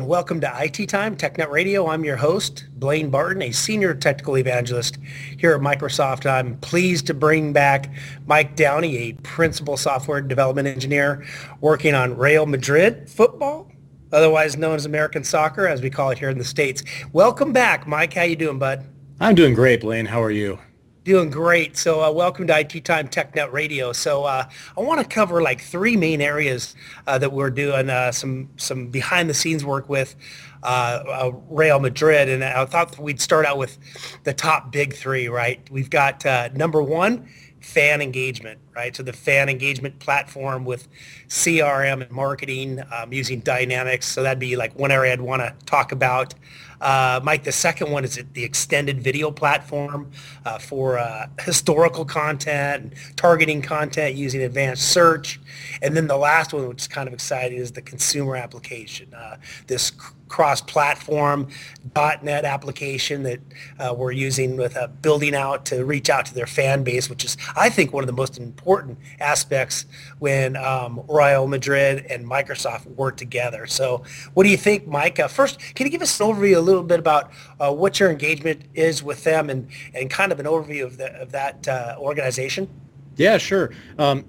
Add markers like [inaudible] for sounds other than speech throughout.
And welcome to IT Time TechNet Radio. I'm your host, Blain Barton, a senior technical evangelist here at Microsoft. I'm pleased to bring back Mike Downey, a principal software development engineer working on Real Madrid football, otherwise known as American soccer, as we call it here in the States. Welcome back, Mike. How you doing, bud? I'm doing great, Blain. How are you? Doing great. So uh, welcome to IT Time TechNet Radio. So uh, I want to cover like three main areas uh, that we're doing uh, some some behind the scenes work with uh, uh, Real Madrid, and I thought we'd start out with the top big three. Right? We've got number one, fan engagement. Right? So the fan engagement platform with CRM and marketing um, using Dynamics. So that'd be like one area I'd want to talk about. Uh, Mike, the second one is the extended video platform uh, for uh, historical content targeting content using advanced search. And then the last one, which is kind of exciting, is the consumer application. Uh, this cross-platform .NET application that uh, we're using with uh, building out to reach out to their fan base, which is, I think, one of the most important aspects when um, Real Madrid and Microsoft work together. So what do you think, Mike? Uh, first, can you give us an overview little bit about uh, what your engagement is with them and, and kind of an overview of, the, of that uh, organization? Yeah, sure. Um,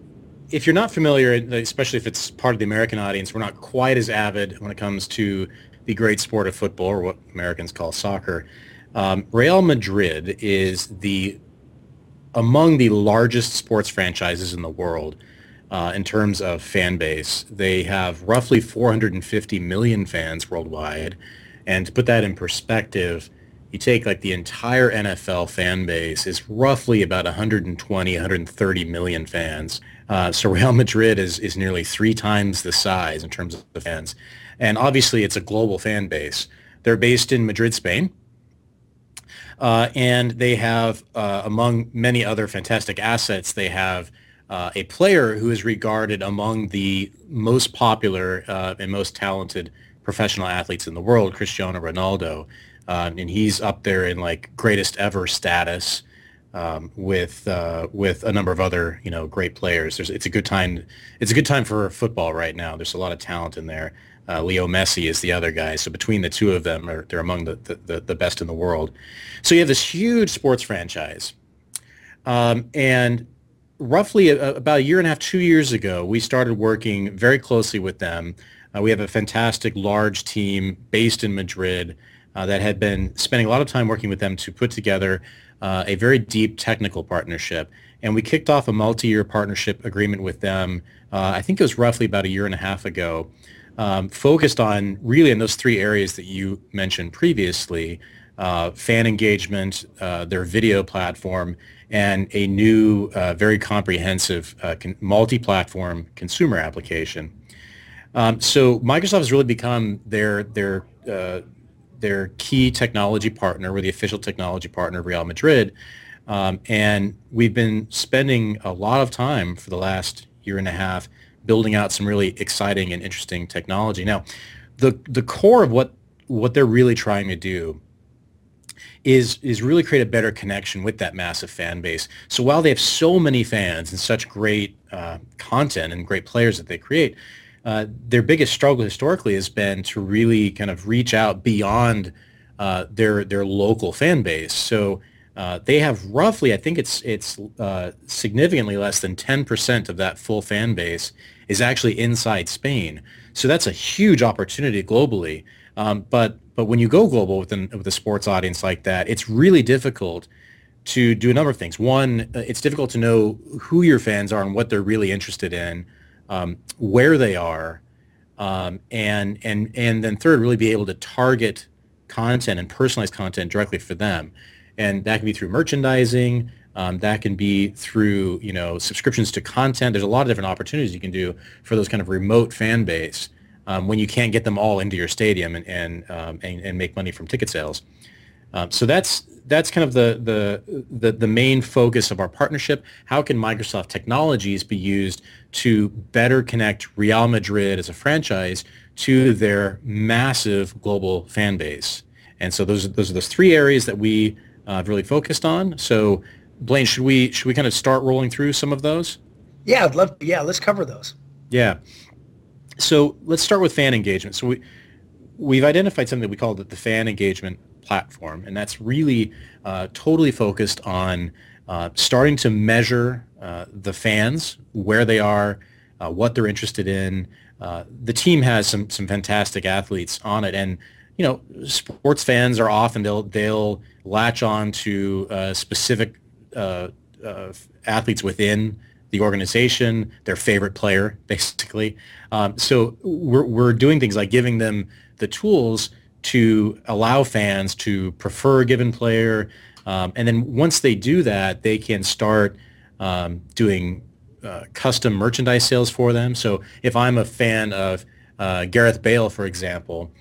if you're not familiar, especially if it's part of the American audience, we're not quite as avid when it comes to the great sport of football, or what Americans call soccer. Um, Real Madrid is the among the largest sports franchises in the world uh, in terms of fan base. They have roughly 450 million fans worldwide, and to put that in perspective, you take like the entire NFL fan base is roughly about 120, 130 million fans. Uh, so Real Madrid is is nearly three times the size in terms of the fans. And obviously, it's a global fan base. They're based in Madrid, Spain. Uh, and they have, uh, among many other fantastic assets, they have uh, a player who is regarded among the most popular uh, and most talented professional athletes in the world, Cristiano Ronaldo. Um, and he's up there in like greatest ever status um, with uh, with a number of other you know great players. There's, it's a good time. It's a good time for football right now. There's a lot of talent in there. Uh, Leo Messi is the other guy. So between the two of them, are, they're among the, the, the, best in the world. So you have this huge sports franchise. Um, and roughly a, about a year and a half, two years ago, we started working very closely with them. Uh, we have a fantastic large team based in Madrid uh, that had been spending a lot of time working with them to put together uh, a very deep technical partnership. And we kicked off a multi-year partnership agreement with them. Uh, I think it was roughly about a year and a half ago um, focused on really in those three areas that you mentioned previously, uh, fan engagement, uh, their video platform, and a new, very comprehensive con- multi-platform consumer application. Um, so Microsoft has really become their their uh, their key technology partner. We're the official technology partner of Real Madrid, um, and we've been spending a lot of time for the last year and a half building out some really exciting and interesting technology. Now, the the core of what what they're really trying to do is is really create a better connection with that massive fan base. So while they have so many fans and such great uh, content and great players that they create, uh, their biggest struggle historically has been to really kind of reach out beyond uh, their their local fan base. So uh, they have roughly, I think it's it's uh, significantly less than 10% of that full fan base is actually inside Spain. So that's a huge opportunity globally. Um, but but when you go global with, an, with a sports audience like that, it's really difficult to do a number of things. One, uh, it's difficult to know who your fans are and what they're really interested in, um, where they are, um, and and and then third, really be able to target content and personalize content directly for them and that can be through merchandising. Um, that can be through you know subscriptions to content. There's a lot of different opportunities you can do for those kind of remote fan base um, when you can't get them all into your stadium and and, um, and, and make money from ticket sales. Um, so that's that's kind of the, the the the main focus of our partnership. How can Microsoft technologies be used to better connect Real Madrid as a franchise to their massive global fan base? And so those those are those three areas that we uh, really focused on. So, Blain, should we should we kind of start rolling through some of those? Yeah, I'd love. Yeah, let's cover those. Yeah. So let's start with fan engagement. So we we've identified something that we call the, the fan engagement platform, and that's really uh, totally focused on uh, starting to measure uh, the fans, where they are, uh, what they're interested in. Uh, the team has some some fantastic athletes on it, and you know, sports fans are often they'll they'll latch on to specific athletes within the organization, their favorite player, [laughs] basically. Um, so we're, we're doing things like giving them the tools to allow fans to prefer a given player. Um, and then once they do that, they can start um, doing uh, custom merchandise sales for them. So if I'm a fan of uh, Gareth Bale, for example,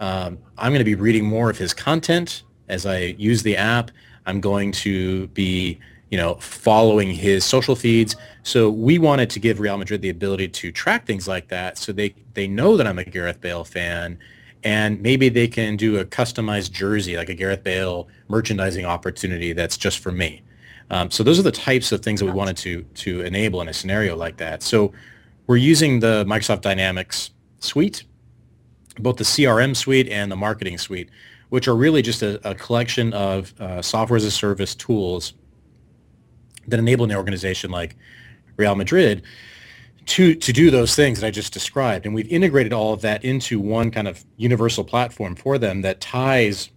um, I'm going to be reading more of his content as I use the app. I'm going to be you know, following his social feeds. So we wanted to give Real Madrid the ability to track things like that so they, they know that I'm a Gareth Bale fan and maybe they can do a customized jersey, like a Gareth Bale merchandising opportunity that's just for me. Um, so those are the types of things that we wanted to, to enable in a scenario like that. So we're using the Microsoft Dynamics suite, both the CRM suite and the marketing suite, which are really just a, a collection of uh, software as a service tools that enable an organization like Real Madrid to to do those things that I just described. And we've integrated all of that into one kind of universal platform for them that ties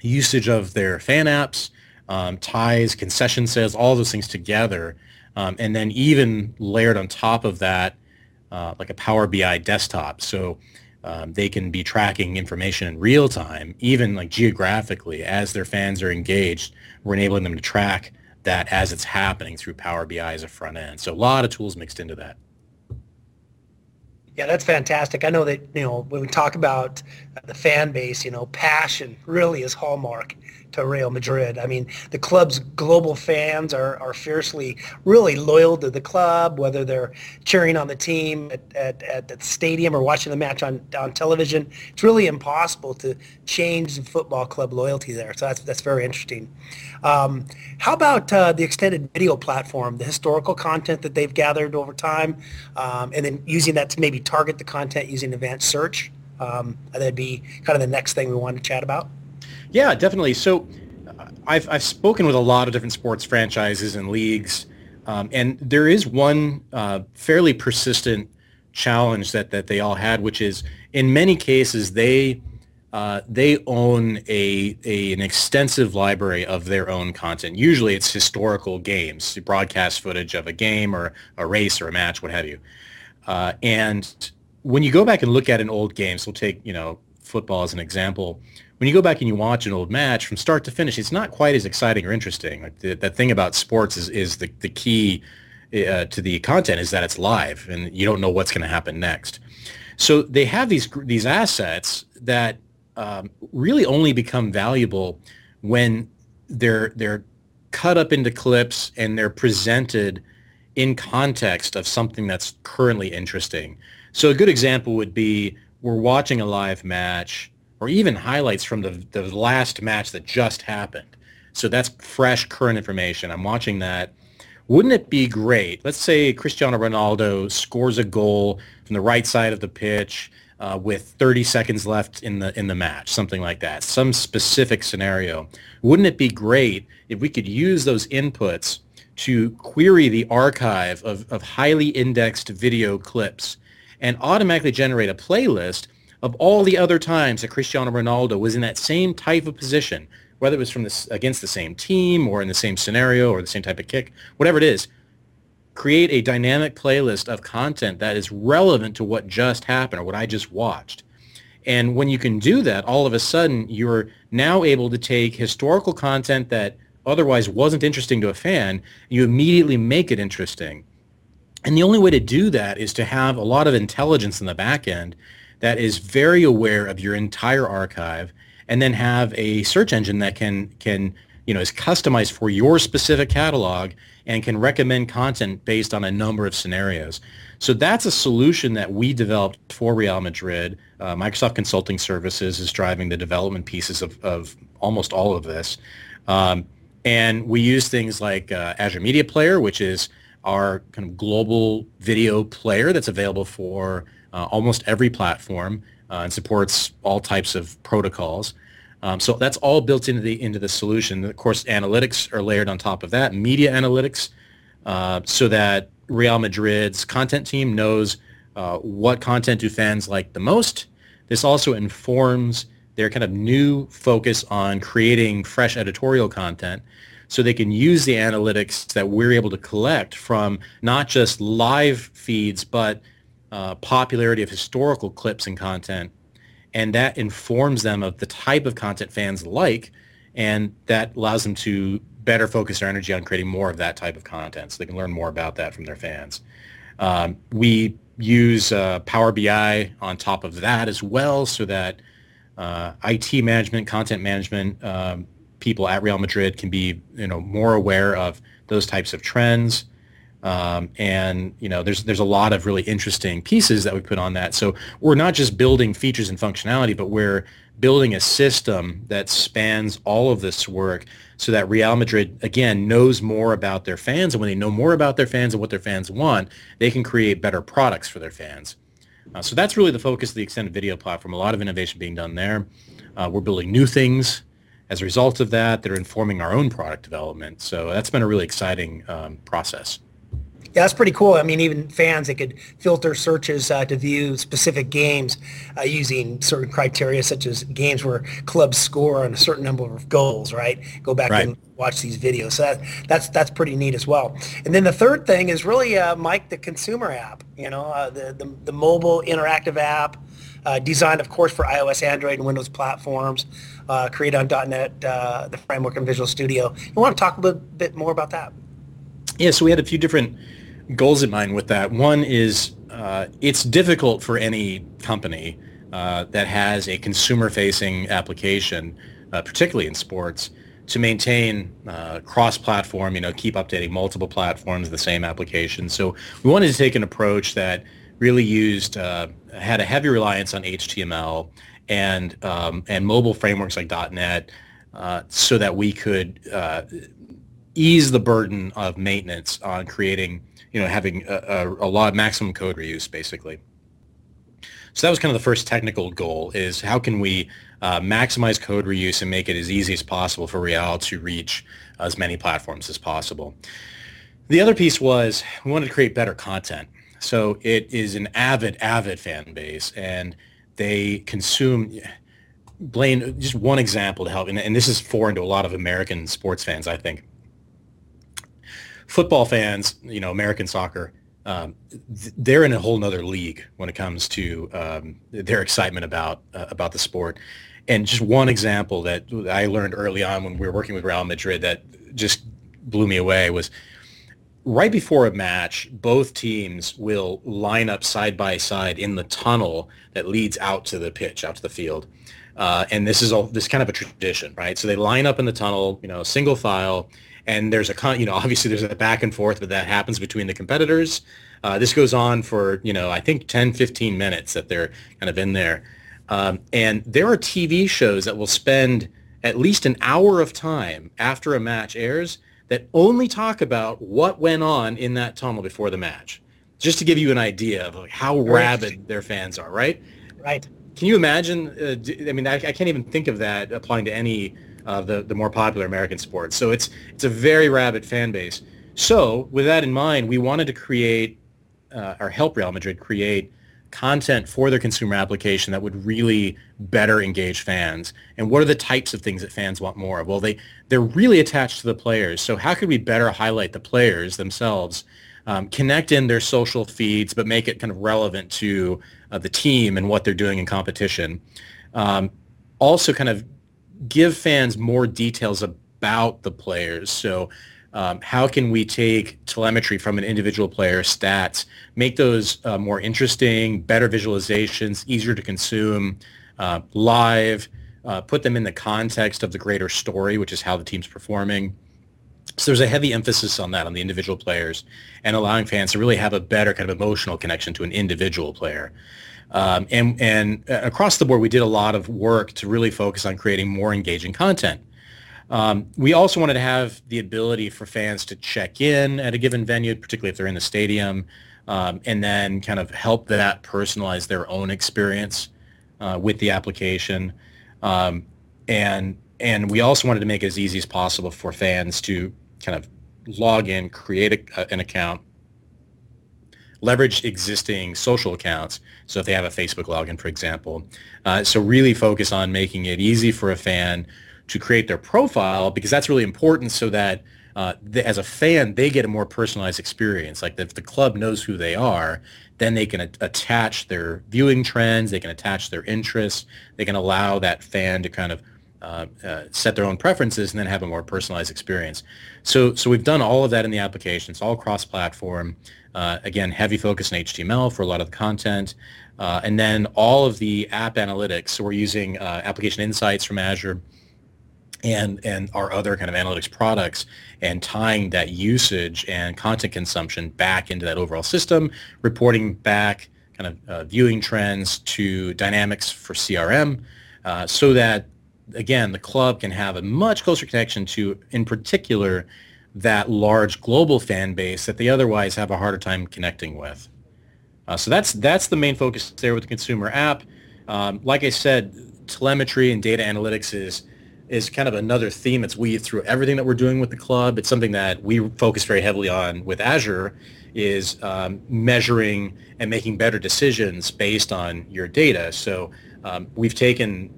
usage of their fan apps, um, ties concession sales, all those things together, um, and then even layered on top of that, uh, like a Power BI desktop. So um, they can be tracking information in real time, even like geographically, as their fans are engaged. We're enabling them to track that as it's happening through Power BI as a front end. So a lot of tools mixed into that. Yeah, that's fantastic. I know that, you know, when we talk about the fan base, you know, passion really is hallmark to Real Madrid. I mean, the club's global fans are, are fiercely, really loyal to the club, whether they're cheering on the team at, at, at the stadium or watching the match on, on television. It's really impossible to change the football club loyalty there. So that's, that's very interesting. Um, how about uh, the extended video platform, the historical content that they've gathered over time, um, and then using that to maybe target the content using advanced search? Um, that'd be kind of the next thing we want to chat about. Yeah, definitely. So I've, I've spoken with a lot of different sports franchises and leagues, um, and there is one uh, fairly persistent challenge that, that they all had, which is in many cases they uh, they own a, a, an extensive library of their own content. Usually it's historical games, broadcast footage of a game or a race or a match, what have you. Uh, and when you go back and look at an old game, so we'll take you know football as an example when you go back and you watch an old match from start to finish, it's not quite as exciting or interesting. Like the, the thing about sports is, is the, the key uh, to the content is that it's live and you don't know what's going to happen next. So they have these these assets that um, really only become valuable when they're they're cut up into clips and they're presented in context of something that's currently interesting. So a good example would be we're watching a live match or even highlights from the, the last match that just happened. So that's fresh, current information. I'm watching that. Wouldn't it be great? Let's say Cristiano Ronaldo scores a goal from the right side of the pitch uh, with 30 seconds left in the in the match, something like that. Some specific scenario. Wouldn't it be great if we could use those inputs to query the archive of, of highly indexed video clips and automatically generate a playlist of all the other times that Cristiano Ronaldo was in that same type of position, whether it was from this against the same team or in the same scenario or the same type of kick, whatever it is, create a dynamic playlist of content that is relevant to what just happened or what I just watched. And when you can do that, all of a sudden you're now able to take historical content that otherwise wasn't interesting to a fan, you immediately make it interesting. And the only way to do that is to have a lot of intelligence in the back end that is very aware of your entire archive and then have a search engine that can can you know is customized for your specific catalog and can recommend content based on a number of scenarios. So that's a solution that we developed for Real Madrid. Uh, Microsoft Consulting Services is driving the development pieces of, of almost all of this. Um, and we use things like uh, Azure Media Player, which is our kind of global video player that's available for uh, almost every platform uh, and supports all types of protocols. Um, so that's all built into the into the solution. Of course, analytics are layered on top of that, media analytics, uh, so that Real Madrid's content team knows uh, what content do fans like the most. This also informs their kind of new focus on creating fresh editorial content so they can use the analytics that we're able to collect from not just live feeds, but uh, popularity of historical clips and content. And that informs them of the type of content fans like, and that allows them to better focus their energy on creating more of that type of content so they can learn more about that from their fans. Um, we use uh, Power BI on top of that as well so that uh, IT management, content management um, people at Real Madrid can be you know more aware of those types of trends. Um, and you know, there's there's a lot of really interesting pieces that we put on that. So we're not just building features and functionality, but we're building a system that spans all of this work so that Real Madrid again knows more about their fans, and when they know more about their fans and what their fans want, they can create better products for their fans. Uh, so that's really the focus of the extended video platform. A lot of innovation being done there. Uh, we're building new things as a result of that, that are informing our own product development. So that's been a really exciting um, process. Yeah, that's pretty cool. I mean, even fans, they could filter searches uh, to view specific games uh, using certain criteria, such as games where clubs score on a certain number of goals, right? Go back right. and watch these videos. So that, that's that's pretty neat as well. And then the third thing is really, uh, Mike, the consumer app. You know, uh, the, the the mobile interactive app uh, designed, of course, for iOS, Android, and Windows platforms, uh, created on .NET, uh, the framework in Visual Studio. You want to talk a little bit more about that? Yeah, so we had a few different goals in mind with that. One is uh, it's difficult for any company uh, that has a consumer-facing application, uh, particularly in sports, to maintain uh, cross-platform, you know, keep updating multiple platforms, the same application. So we wanted to take an approach that really used uh, had a heavy reliance on HTML and um, and mobile frameworks like .NET, uh, so that we could uh, ease the burden of maintenance on creating, you know, having a, a, lot of maximum code reuse, basically. So that was kind of the first technical goal: is how can we uh, maximize code reuse and make it as easy as possible for Real to reach as many platforms as possible. The other piece was we wanted to create better content. So it is an avid, avid fan base, and they consume. Blain, just one example to help, and, and this is foreign to a lot of American sports fans, I think. Football fans, you know, American soccer, um, they're in a whole nother league when it comes to um, their excitement about uh, about the sport. And just one example that I learned early on when we were working with Real Madrid that just blew me away was right before a match, both teams will line up side by side in the tunnel that leads out to the pitch, out to the field. Uh, and this is all this kind of a tradition, right? So they line up in the tunnel, you know, single file, and there's a con, you know, obviously there's a back and forth, but that happens between the competitors. Uh, this goes on for, you know, I think 10, 15 minutes that they're kind of in there. Um, and there are TV shows that will spend at least an hour of time after a match airs that only talk about what went on in that tunnel before the match, just to give you an idea of like how rabid their fans are, right? Right. Can you imagine? Uh, I mean, I, I, can't even think of that applying to any of the, the more popular American sports. So it's it's a very rabid fan base. So with that in mind, we wanted to create uh, or help Real Madrid create content for their consumer application that would really better engage fans? And what are the types of things that fans want more of? Well, they, they're really attached to the players. So how could we better highlight the players themselves, um, connect in their social feeds, but make it kind of relevant to uh, the team and what they're doing in competition? Um, also kind of give fans more details about the players. So um, how can we take telemetry from an individual player, stats, make those uh, more interesting, better visualizations, easier to consume, uh, live, uh, put them in the context of the greater story, which is how the team's performing. So there's a heavy emphasis on that, on the individual players, and allowing fans to really have a better kind of emotional connection to an individual player. Um, and, and uh, across the board, we did a lot of work to really focus on creating more engaging content. Um, we also wanted to have the ability for fans to check in at a given venue, particularly if they're in the stadium, um, and then kind of help that personalize their own experience uh, with the application. Um, and and we also wanted to make it as easy as possible for fans to kind of log in, create a, an account, leverage existing social accounts. So if they have a Facebook login, for example, uh, so really focus on making it easy for a fan to create their profile because that's really important so that uh, the, as a fan, they get a more personalized experience. Like if the club knows who they are, then they can a- attach their viewing trends, they can attach their interests, they can allow that fan to kind of uh, uh, set their own preferences and then have a more personalized experience. So, so we've done all of that in the application. It's all cross-platform. Uh, again, heavy focus in HTML for a lot of the content. Uh, and then all of the app analytics. So we're using application insights from Azure and, and our other kind of analytics products and tying that usage and content consumption back into that overall system, reporting back kind of viewing trends to dynamics for CRM so that, again, the club can have a much closer connection to, in particular, that large global fan base that they otherwise have a harder time connecting with. Uh, so that's that's the main focus there with the consumer app. Um, like I said, telemetry and data analytics is is kind of another theme that's weaved through everything that we're doing with the club. It's something that we focus very heavily on with Azure is um, measuring and making better decisions based on your data. So um, we've taken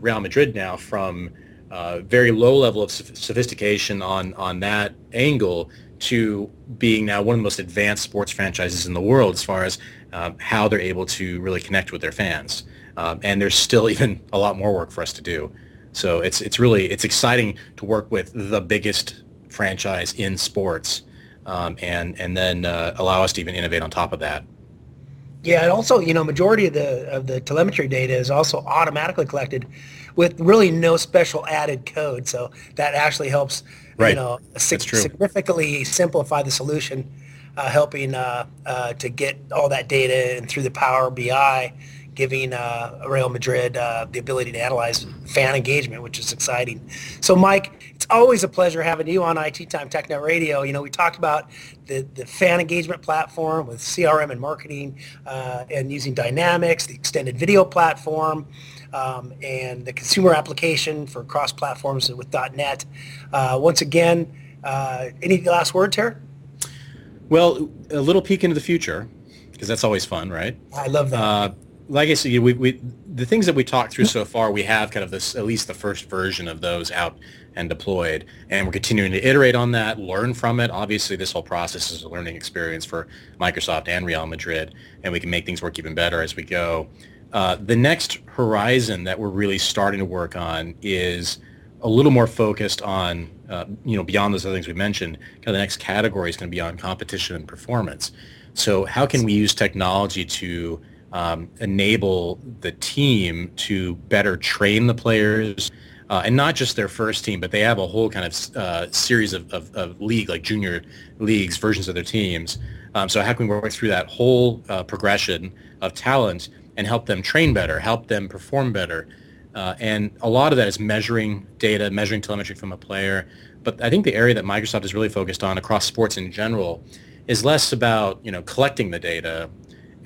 Real Madrid now from uh, very low level of sophistication on, on that angle to being now one of the most advanced sports franchises in the world as far as um, how they're able to really connect with their fans. Um, and there's still [laughs] even a lot more work for us to do. So it's it's really it's exciting to work with the biggest franchise in sports, um, and and then uh, allow us to even innovate on top of that. Yeah, and also you know majority of the of the telemetry data is also automatically collected with really no special added code. So that actually helps right. you know sig- significantly simplify the solution, uh, helping uh, uh, to get all that data and through the Power BI giving uh, Real Madrid uh, the ability to analyze fan engagement, which is exciting. So, Mike, it's always a pleasure having you on IT Time TechNet Radio. You know, we talked about the, the fan engagement platform with CRM and marketing uh, and using Dynamics, the extended video platform, um, and the consumer application for cross platforms with .NET. Uh, once again, uh, any last words here? Well, a little peek into the future because that's always fun, right? I love that. Uh, like I said, we, we the things that we talked through so far, we have kind of this at least the first version of those out and deployed, and we're continuing to iterate on that, learn from it. Obviously, this whole process is a learning experience for Microsoft and Real Madrid, and we can make things work even better as we go. Uh, the next horizon that we're really starting to work on is a little more focused on, uh, you know, beyond those other things we mentioned. Kind of the next category is going to be on competition and performance. So how can we use technology to um, enable the team to better train the players, uh, and not just their first team, but they have a whole kind of uh, series of, of, of, league, like junior leagues, versions of their teams. Um, so how can we work through that whole uh, progression of talent and help them train better, help them perform better? Uh, and a lot of that is measuring data, measuring telemetry from a player. But I think the area that Microsoft is really focused on across sports in general is less about you know collecting the data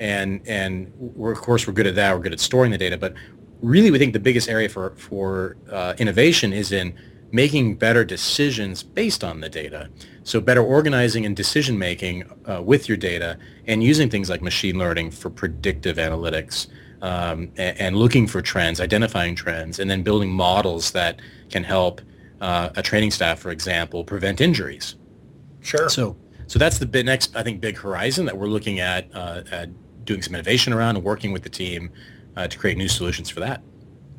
and and of course we're good at that. We're good at storing the data, but really we think the biggest area for for uh, innovation is in making better decisions based on the data. So better organizing and decision making uh, with your data and using things like machine learning for predictive analytics um, and, and, looking for trends, identifying trends, and then building models that can help uh, a training staff, for example, prevent injuries. Sure. So so that's the next, I think, big horizon that we're looking at, uh, at doing some innovation around and working with the team uh, to create new solutions for that.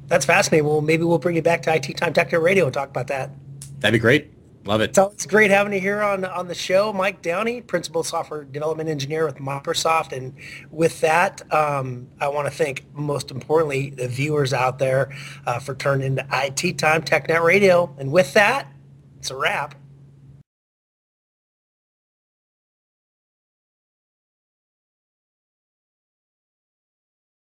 That's fascinating. Well, maybe we'll bring you back to IT Time Tech Radio and talk about that. That'd be great. Love it. So it's great having you here on on the show, Mike Downey, Principal Software Development Engineer with Microsoft. And with that, um, I want to thank, most importantly, the viewers out there uh, for turning into IT Time TechNet Radio. And with that, it's a wrap.